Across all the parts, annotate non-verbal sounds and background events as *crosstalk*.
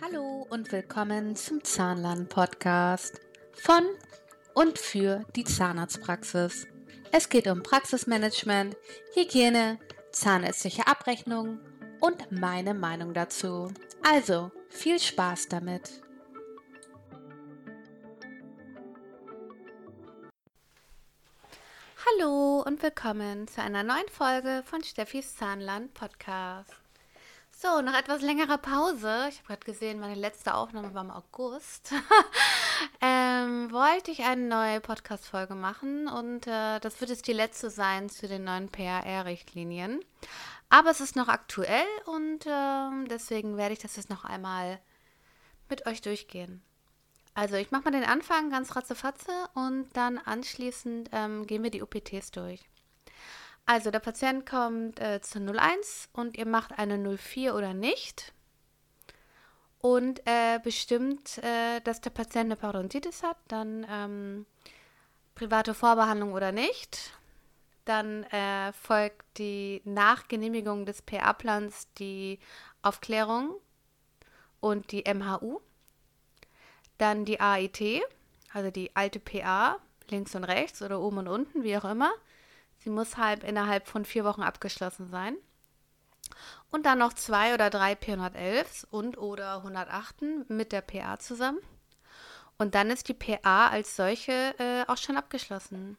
Hallo und willkommen zum Zahnlern-Podcast von und für die Zahnarztpraxis. Es geht um Praxismanagement, Hygiene, zahnärztliche Abrechnung und meine Meinung dazu. Also viel Spaß damit! Hallo und willkommen zu einer neuen Folge von Steffis Zahnland Podcast. So, nach etwas längerer Pause, ich habe gerade gesehen, meine letzte Aufnahme war im August, *laughs* ähm, wollte ich eine neue Podcast-Folge machen und äh, das wird jetzt die letzte sein zu den neuen PAR-Richtlinien. Aber es ist noch aktuell und äh, deswegen werde ich das jetzt noch einmal mit euch durchgehen. Also ich mache mal den Anfang ganz ratzefatze und dann anschließend ähm, gehen wir die OPTs durch. Also der Patient kommt äh, zur 01 und ihr macht eine 04 oder nicht. Und äh, bestimmt, äh, dass der Patient eine Parodontitis hat, dann ähm, private Vorbehandlung oder nicht. Dann äh, folgt die Nachgenehmigung des PA-Plans die Aufklärung und die MHU. Dann die AIT, also die alte PA, links und rechts oder oben und unten, wie auch immer. Sie muss halb innerhalb von vier Wochen abgeschlossen sein. Und dann noch zwei oder drei P111s und oder 108 mit der PA zusammen. Und dann ist die PA als solche äh, auch schon abgeschlossen.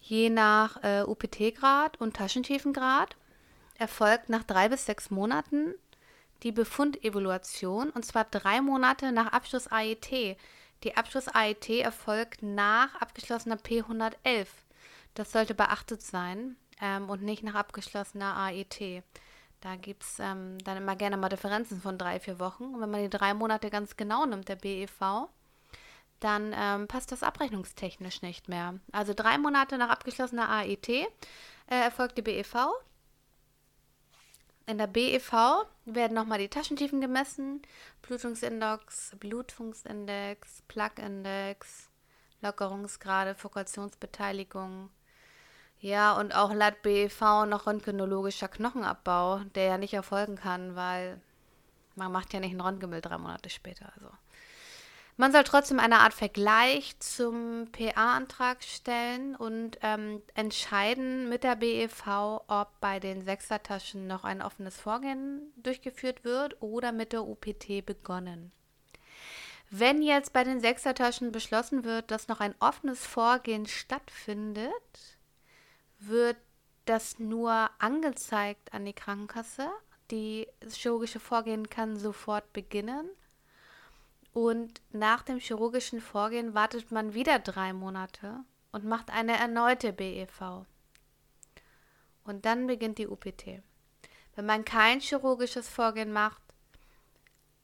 Je nach äh, UPT-Grad und Taschentiefengrad erfolgt nach drei bis sechs Monaten die Befundevaluation und zwar drei Monate nach Abschluss AET. Die Abschluss AET erfolgt nach abgeschlossener P111. Das sollte beachtet sein ähm, und nicht nach abgeschlossener AET. Da gibt es ähm, dann immer gerne mal Differenzen von drei, vier Wochen. Und wenn man die drei Monate ganz genau nimmt, der BEV, dann ähm, passt das abrechnungstechnisch nicht mehr. Also drei Monate nach abgeschlossener AET äh, erfolgt die BEV. In der BEV werden nochmal die Taschentiefen gemessen, Blutungsindex, Blutungsindex, Plug-Index, Lockerungsgrade, Fokationsbeteiligung, ja, und auch laut BEV noch röntgenologischer Knochenabbau, der ja nicht erfolgen kann, weil man macht ja nicht ein Röntgenbild drei Monate später. Also. Man soll trotzdem eine Art Vergleich zum PA-Antrag stellen und ähm, entscheiden mit der BEV, ob bei den Sechsertaschen noch ein offenes Vorgehen durchgeführt wird oder mit der UPT begonnen. Wenn jetzt bei den Sechsertaschen beschlossen wird, dass noch ein offenes Vorgehen stattfindet, wird das nur angezeigt an die Krankenkasse. Die chirurgische Vorgehen kann sofort beginnen. Und nach dem chirurgischen Vorgehen wartet man wieder drei Monate und macht eine erneute BEV. Und dann beginnt die UPT. Wenn man kein chirurgisches Vorgehen macht,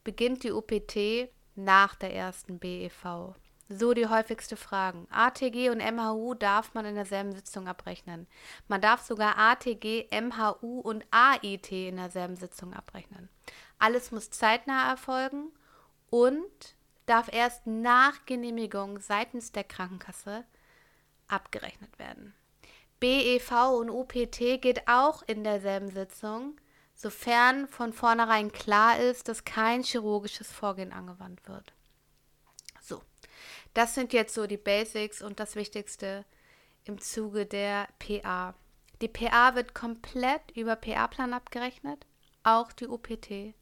beginnt die UPT nach der ersten BEV. So die häufigste Fragen. ATG und MHU darf man in derselben Sitzung abrechnen. Man darf sogar ATG, MHU und AIT in derselben Sitzung abrechnen. Alles muss zeitnah erfolgen und darf erst nach Genehmigung seitens der Krankenkasse abgerechnet werden. BEV und UPT geht auch in derselben Sitzung, sofern von vornherein klar ist, dass kein chirurgisches Vorgehen angewandt wird. Das sind jetzt so die Basics und das Wichtigste im Zuge der PA. Die PA wird komplett über PA-Plan abgerechnet, auch die UPT,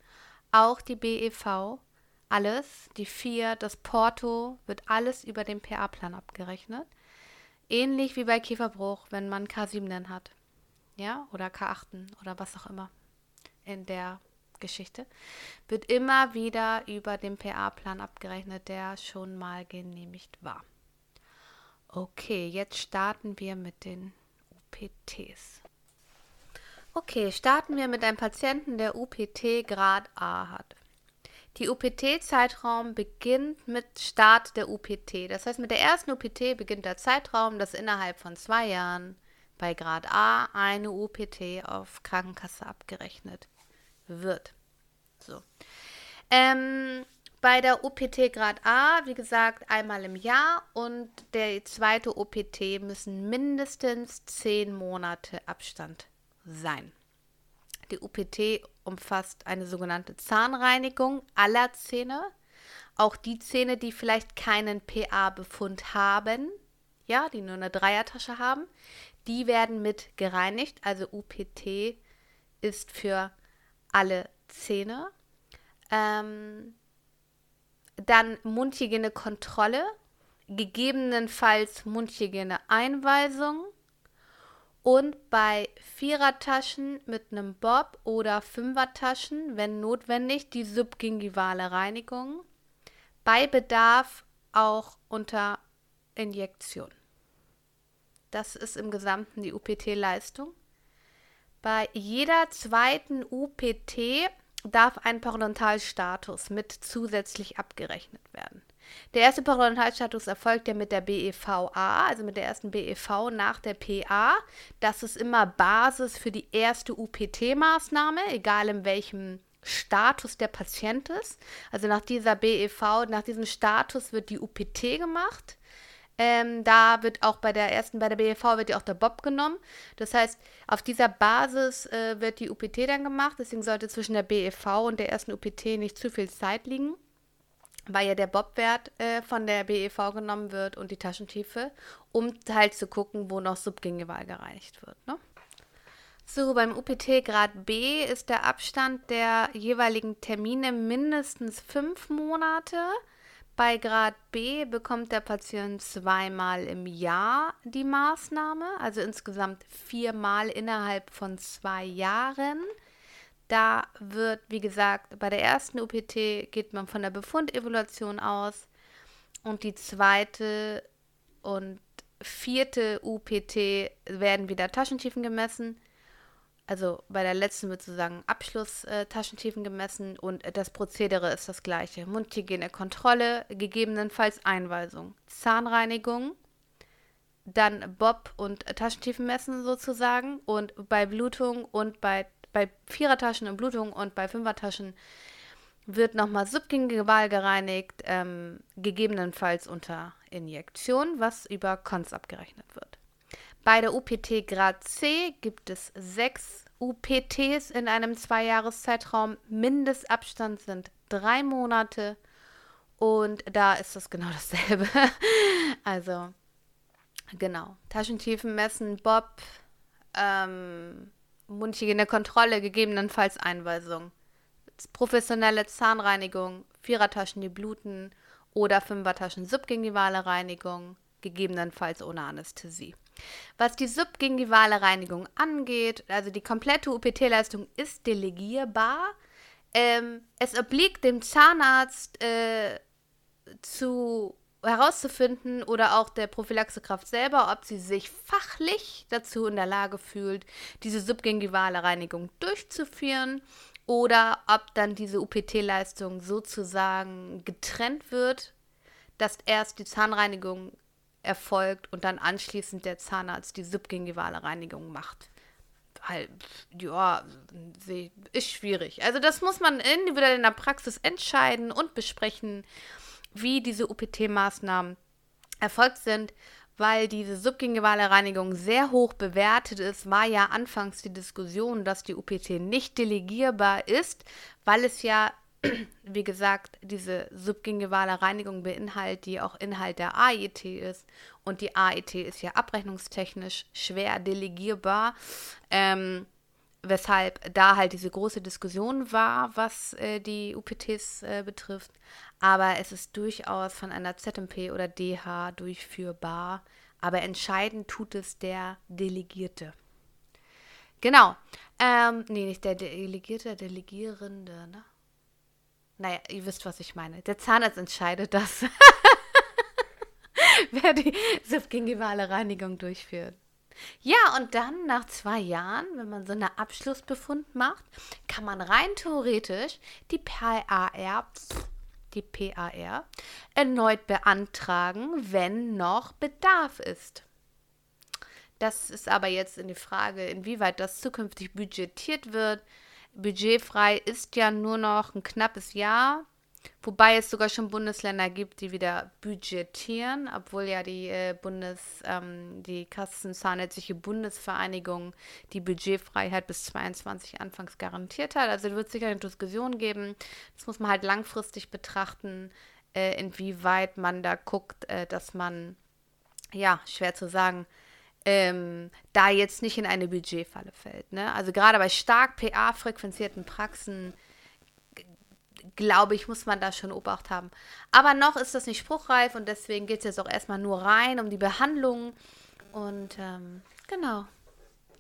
auch die BEV, alles, die 4, das Porto, wird alles über den PA-Plan abgerechnet. Ähnlich wie bei Kieferbruch, wenn man K7 hat. Ja, oder K8 oder was auch immer in der Geschichte, wird immer wieder über den PA-Plan abgerechnet, der schon mal genehmigt war. Okay, jetzt starten wir mit den UPTs. Okay, starten wir mit einem Patienten, der UPT Grad A hat. Die UPT-Zeitraum beginnt mit Start der UPT. Das heißt, mit der ersten UPT beginnt der Zeitraum, dass innerhalb von zwei Jahren bei Grad A eine UPT auf Krankenkasse abgerechnet wird. So. Ähm, bei der OPT Grad A, wie gesagt, einmal im Jahr und der zweite OPT müssen mindestens zehn Monate Abstand sein. Die UPT umfasst eine sogenannte Zahnreinigung aller Zähne. Auch die Zähne, die vielleicht keinen PA-Befund haben, ja, die nur eine Dreiertasche haben, die werden mit gereinigt. Also UPT ist für alle Zähne. Ähm, dann Mundhygiene-Kontrolle, gegebenenfalls Mundhygiene-Einweisung und bei Vierertaschen mit einem Bob oder Fünfertaschen, wenn notwendig, die subgingivale Reinigung. Bei Bedarf auch unter Injektion. Das ist im Gesamten die UPT-Leistung. Bei jeder zweiten UPT darf ein Parodontalstatus mit zusätzlich abgerechnet werden. Der erste Parodontalstatus erfolgt ja mit der BEVA, also mit der ersten BEV nach der PA. Das ist immer Basis für die erste UPT-Maßnahme, egal in welchem Status der Patient ist. Also nach dieser BEV, nach diesem Status wird die UPT gemacht. Ähm, da wird auch bei der ersten, bei der BEV wird ja auch der Bob genommen. Das heißt, auf dieser Basis äh, wird die UPT dann gemacht. Deswegen sollte zwischen der BEV und der ersten UPT nicht zu viel Zeit liegen, weil ja der Bob-Wert äh, von der BEV genommen wird und die Taschentiefe, um halt zu gucken, wo noch Subgingival gereinigt wird. Ne? So, beim UPT Grad B ist der Abstand der jeweiligen Termine mindestens fünf Monate. Bei Grad B bekommt der Patient zweimal im Jahr die Maßnahme, also insgesamt viermal innerhalb von zwei Jahren. Da wird, wie gesagt, bei der ersten UPT geht man von der Befundevaluation aus und die zweite und vierte UPT werden wieder Taschentiefen gemessen also bei der letzten wird sozusagen Abschlusstaschentiefen gemessen und das Prozedere ist das gleiche. Mundhygiene, Kontrolle, gegebenenfalls Einweisung, Zahnreinigung, dann Bob und Taschentiefen messen sozusagen und bei Blutung und bei, bei Vierertaschen und Blutung und bei Fünfertaschen wird nochmal subgingival gereinigt, ähm, gegebenenfalls unter Injektion, was über Cons abgerechnet wird. Bei der UPT Grad C gibt es sechs UPTs in einem Zweijahreszeitraum. Mindestabstand sind drei Monate. Und da ist das genau *laughs* dasselbe. also, genau. Taschentiefen messen, Bob, ähm, Mundhygiene-Kontrolle, gegebenenfalls Einweisung. Professionelle Zahnreinigung, Vierertaschen, die bluten oder Fünfertaschen subgingivale Reinigung, gegebenenfalls ohne Anästhesie. Was die subgingivale Reinigung angeht, also die komplette UPT-Leistung ist delegierbar. Ähm, es obliegt dem Zahnarzt äh, zu herauszufinden oder auch der Prophylaxekraft selber, ob sie sich fachlich dazu in der Lage fühlt, diese subgingivale Reinigung durchzuführen oder ob dann diese UPT-Leistung sozusagen getrennt wird, dass erst die Zahnreinigung erfolgt und dann anschließend der Zahnarzt die subgingivale Reinigung macht. Halt, ja, ist schwierig. Also das muss man individuell in der Praxis entscheiden und besprechen, wie diese UPT-Maßnahmen erfolgt sind, weil diese subgingivale Reinigung sehr hoch bewertet ist, war ja anfangs die Diskussion, dass die UPT nicht delegierbar ist, weil es ja *clears throat* wie gesagt, diese subgingivale Reinigung beinhaltet, die auch Inhalt der AIT ist. Und die AIT ist ja abrechnungstechnisch schwer delegierbar. Ähm, weshalb da halt diese große Diskussion war, was äh, die UPTs äh, betrifft. Aber es ist durchaus von einer ZMP oder DH durchführbar. Aber entscheidend tut es der Delegierte. Genau. Ähm, nee, nicht der Delegierte, der Delegierende, ne? Naja, ihr wisst, was ich meine. Der Zahnarzt entscheidet das, *laughs* wer die subgingivale Reinigung durchführt. Ja, und dann nach zwei Jahren, wenn man so einen Abschlussbefund macht, kann man rein theoretisch die PAR, die PAR erneut beantragen, wenn noch Bedarf ist. Das ist aber jetzt in die Frage, inwieweit das zukünftig budgetiert wird budgetfrei ist ja nur noch ein knappes Jahr. Wobei es sogar schon Bundesländer gibt, die wieder budgetieren, obwohl ja die äh, Bundes, ähm, die Kassenzahnärztliche Bundesvereinigung die Budgetfreiheit bis 22 anfangs garantiert hat. Also wird sicher eine Diskussion geben. Das muss man halt langfristig betrachten, äh, inwieweit man da guckt, äh, dass man, ja, schwer zu sagen, ähm, da jetzt nicht in eine Budgetfalle fällt. Ne? Also gerade bei stark PA-frequenzierten Praxen glaube ich, muss man da schon Obacht haben. Aber noch ist das nicht spruchreif und deswegen geht es jetzt auch erstmal nur rein um die Behandlung. Und ähm, genau.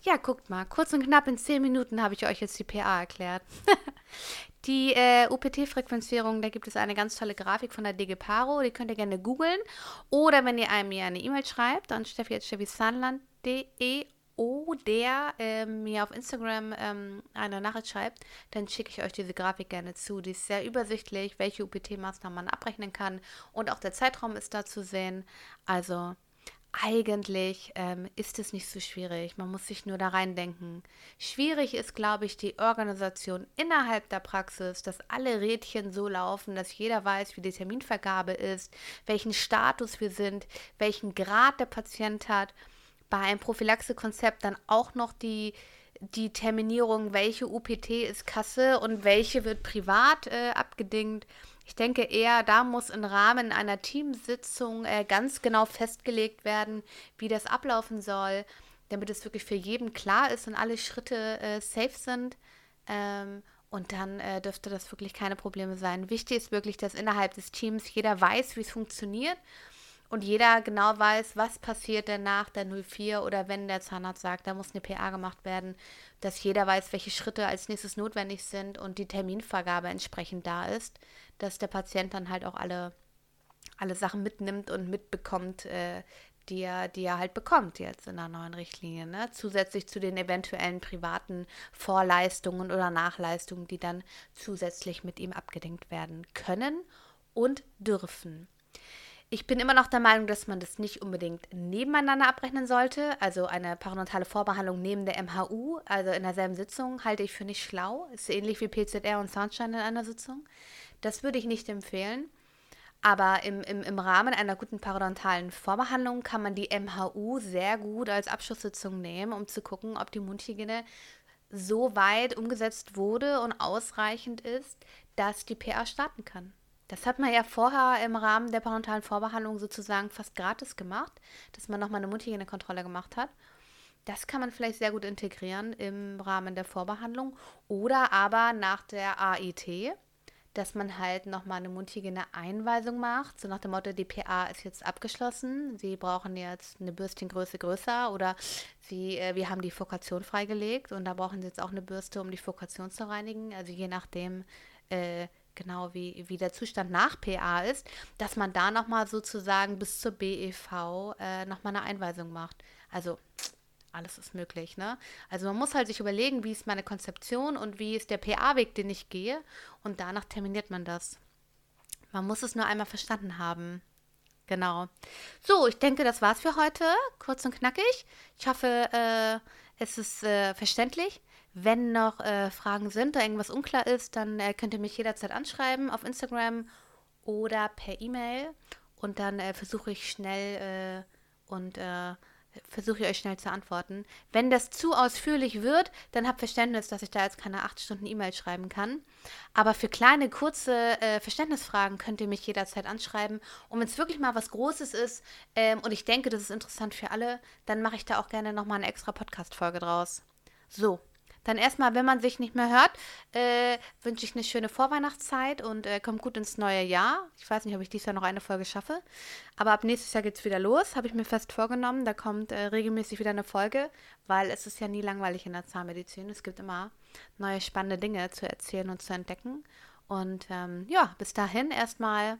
Ja, guckt mal. Kurz und knapp in 10 Minuten habe ich euch jetzt die PA erklärt. *laughs* die äh, UPT-Frequenzierung, da gibt es eine ganz tolle Grafik von der DG Paro. Die könnt ihr gerne googeln. Oder wenn ihr einem mir eine E-Mail schreibt an steffi.steffisanland.de oder äh, mir auf Instagram ähm, eine Nachricht schreibt, dann schicke ich euch diese Grafik gerne zu. Die ist sehr übersichtlich, welche UPT-Maßnahmen man abrechnen kann und auch der Zeitraum ist da zu sehen. Also eigentlich ähm, ist es nicht so schwierig. Man muss sich nur da reindenken. Schwierig ist, glaube ich, die Organisation innerhalb der Praxis, dass alle Rädchen so laufen, dass jeder weiß, wie die Terminvergabe ist, welchen Status wir sind, welchen Grad der Patient hat bei einem Prophylaxekonzept dann auch noch die, die Terminierung, welche UPT ist Kasse und welche wird privat äh, abgedingt. Ich denke eher, da muss im Rahmen einer Teamsitzung äh, ganz genau festgelegt werden, wie das ablaufen soll, damit es wirklich für jeden klar ist und alle Schritte äh, safe sind. Ähm, und dann äh, dürfte das wirklich keine Probleme sein. Wichtig ist wirklich, dass innerhalb des Teams jeder weiß, wie es funktioniert und jeder genau weiß, was passiert denn nach der 04 oder wenn der Zahnarzt sagt, da muss eine PA gemacht werden, dass jeder weiß, welche Schritte als nächstes notwendig sind und die Terminvergabe entsprechend da ist, dass der Patient dann halt auch alle, alle Sachen mitnimmt und mitbekommt, äh, die, er, die er halt bekommt jetzt in der neuen Richtlinie. Ne? Zusätzlich zu den eventuellen privaten Vorleistungen oder Nachleistungen, die dann zusätzlich mit ihm abgedeckt werden können und dürfen. Ich bin immer noch der Meinung, dass man das nicht unbedingt nebeneinander abrechnen sollte. Also eine parodontale Vorbehandlung neben der MHU, also in derselben Sitzung, halte ich für nicht schlau. Ist ähnlich wie PZR und Soundshine in einer Sitzung. Das würde ich nicht empfehlen. Aber im, im, im Rahmen einer guten parodontalen Vorbehandlung kann man die MHU sehr gut als Abschlusssitzung nehmen, um zu gucken, ob die Mundhygiene so weit umgesetzt wurde und ausreichend ist, dass die PA starten kann. Das hat man ja vorher im Rahmen der parentalen Vorbehandlung sozusagen fast gratis gemacht, dass man nochmal eine Mundhygienekontrolle gemacht hat. Das kann man vielleicht sehr gut integrieren im Rahmen der Vorbehandlung oder aber nach der AIT, dass man halt nochmal eine Mundhygiene-Einweisung macht, so nach dem Motto, die PA ist jetzt abgeschlossen, Sie brauchen jetzt eine Bürstchengröße größer oder Sie, äh, wir haben die Fokation freigelegt und da brauchen Sie jetzt auch eine Bürste, um die Fokation zu reinigen. Also je nachdem, äh, genau wie, wie der Zustand nach PA ist, dass man da nochmal sozusagen bis zur BEV äh, nochmal eine Einweisung macht. Also alles ist möglich, ne? Also man muss halt sich überlegen, wie ist meine Konzeption und wie ist der PA-Weg, den ich gehe und danach terminiert man das. Man muss es nur einmal verstanden haben. Genau. So, ich denke, das war's für heute. Kurz und knackig. Ich hoffe, äh, es ist äh, verständlich. Wenn noch äh, Fragen sind oder irgendwas unklar ist, dann äh, könnt ihr mich jederzeit anschreiben auf Instagram oder per E-Mail und dann äh, versuche ich schnell äh, und äh, versuche ich euch schnell zu antworten. Wenn das zu ausführlich wird, dann habt Verständnis, dass ich da jetzt keine acht Stunden E-Mail schreiben kann. Aber für kleine, kurze äh, Verständnisfragen könnt ihr mich jederzeit anschreiben. Und wenn es wirklich mal was Großes ist ähm, und ich denke, das ist interessant für alle, dann mache ich da auch gerne nochmal eine extra Podcast-Folge draus. So, dann erstmal, wenn man sich nicht mehr hört, äh, wünsche ich eine schöne Vorweihnachtszeit und äh, kommt gut ins neue Jahr. Ich weiß nicht, ob ich dieses Jahr noch eine Folge schaffe. Aber ab nächstes Jahr geht es wieder los, habe ich mir fest vorgenommen. Da kommt äh, regelmäßig wieder eine Folge, weil es ist ja nie langweilig in der Zahnmedizin. Es gibt immer neue spannende Dinge zu erzählen und zu entdecken. Und ähm, ja, bis dahin erstmal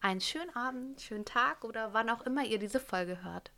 einen schönen Abend, schönen Tag oder wann auch immer ihr diese Folge hört.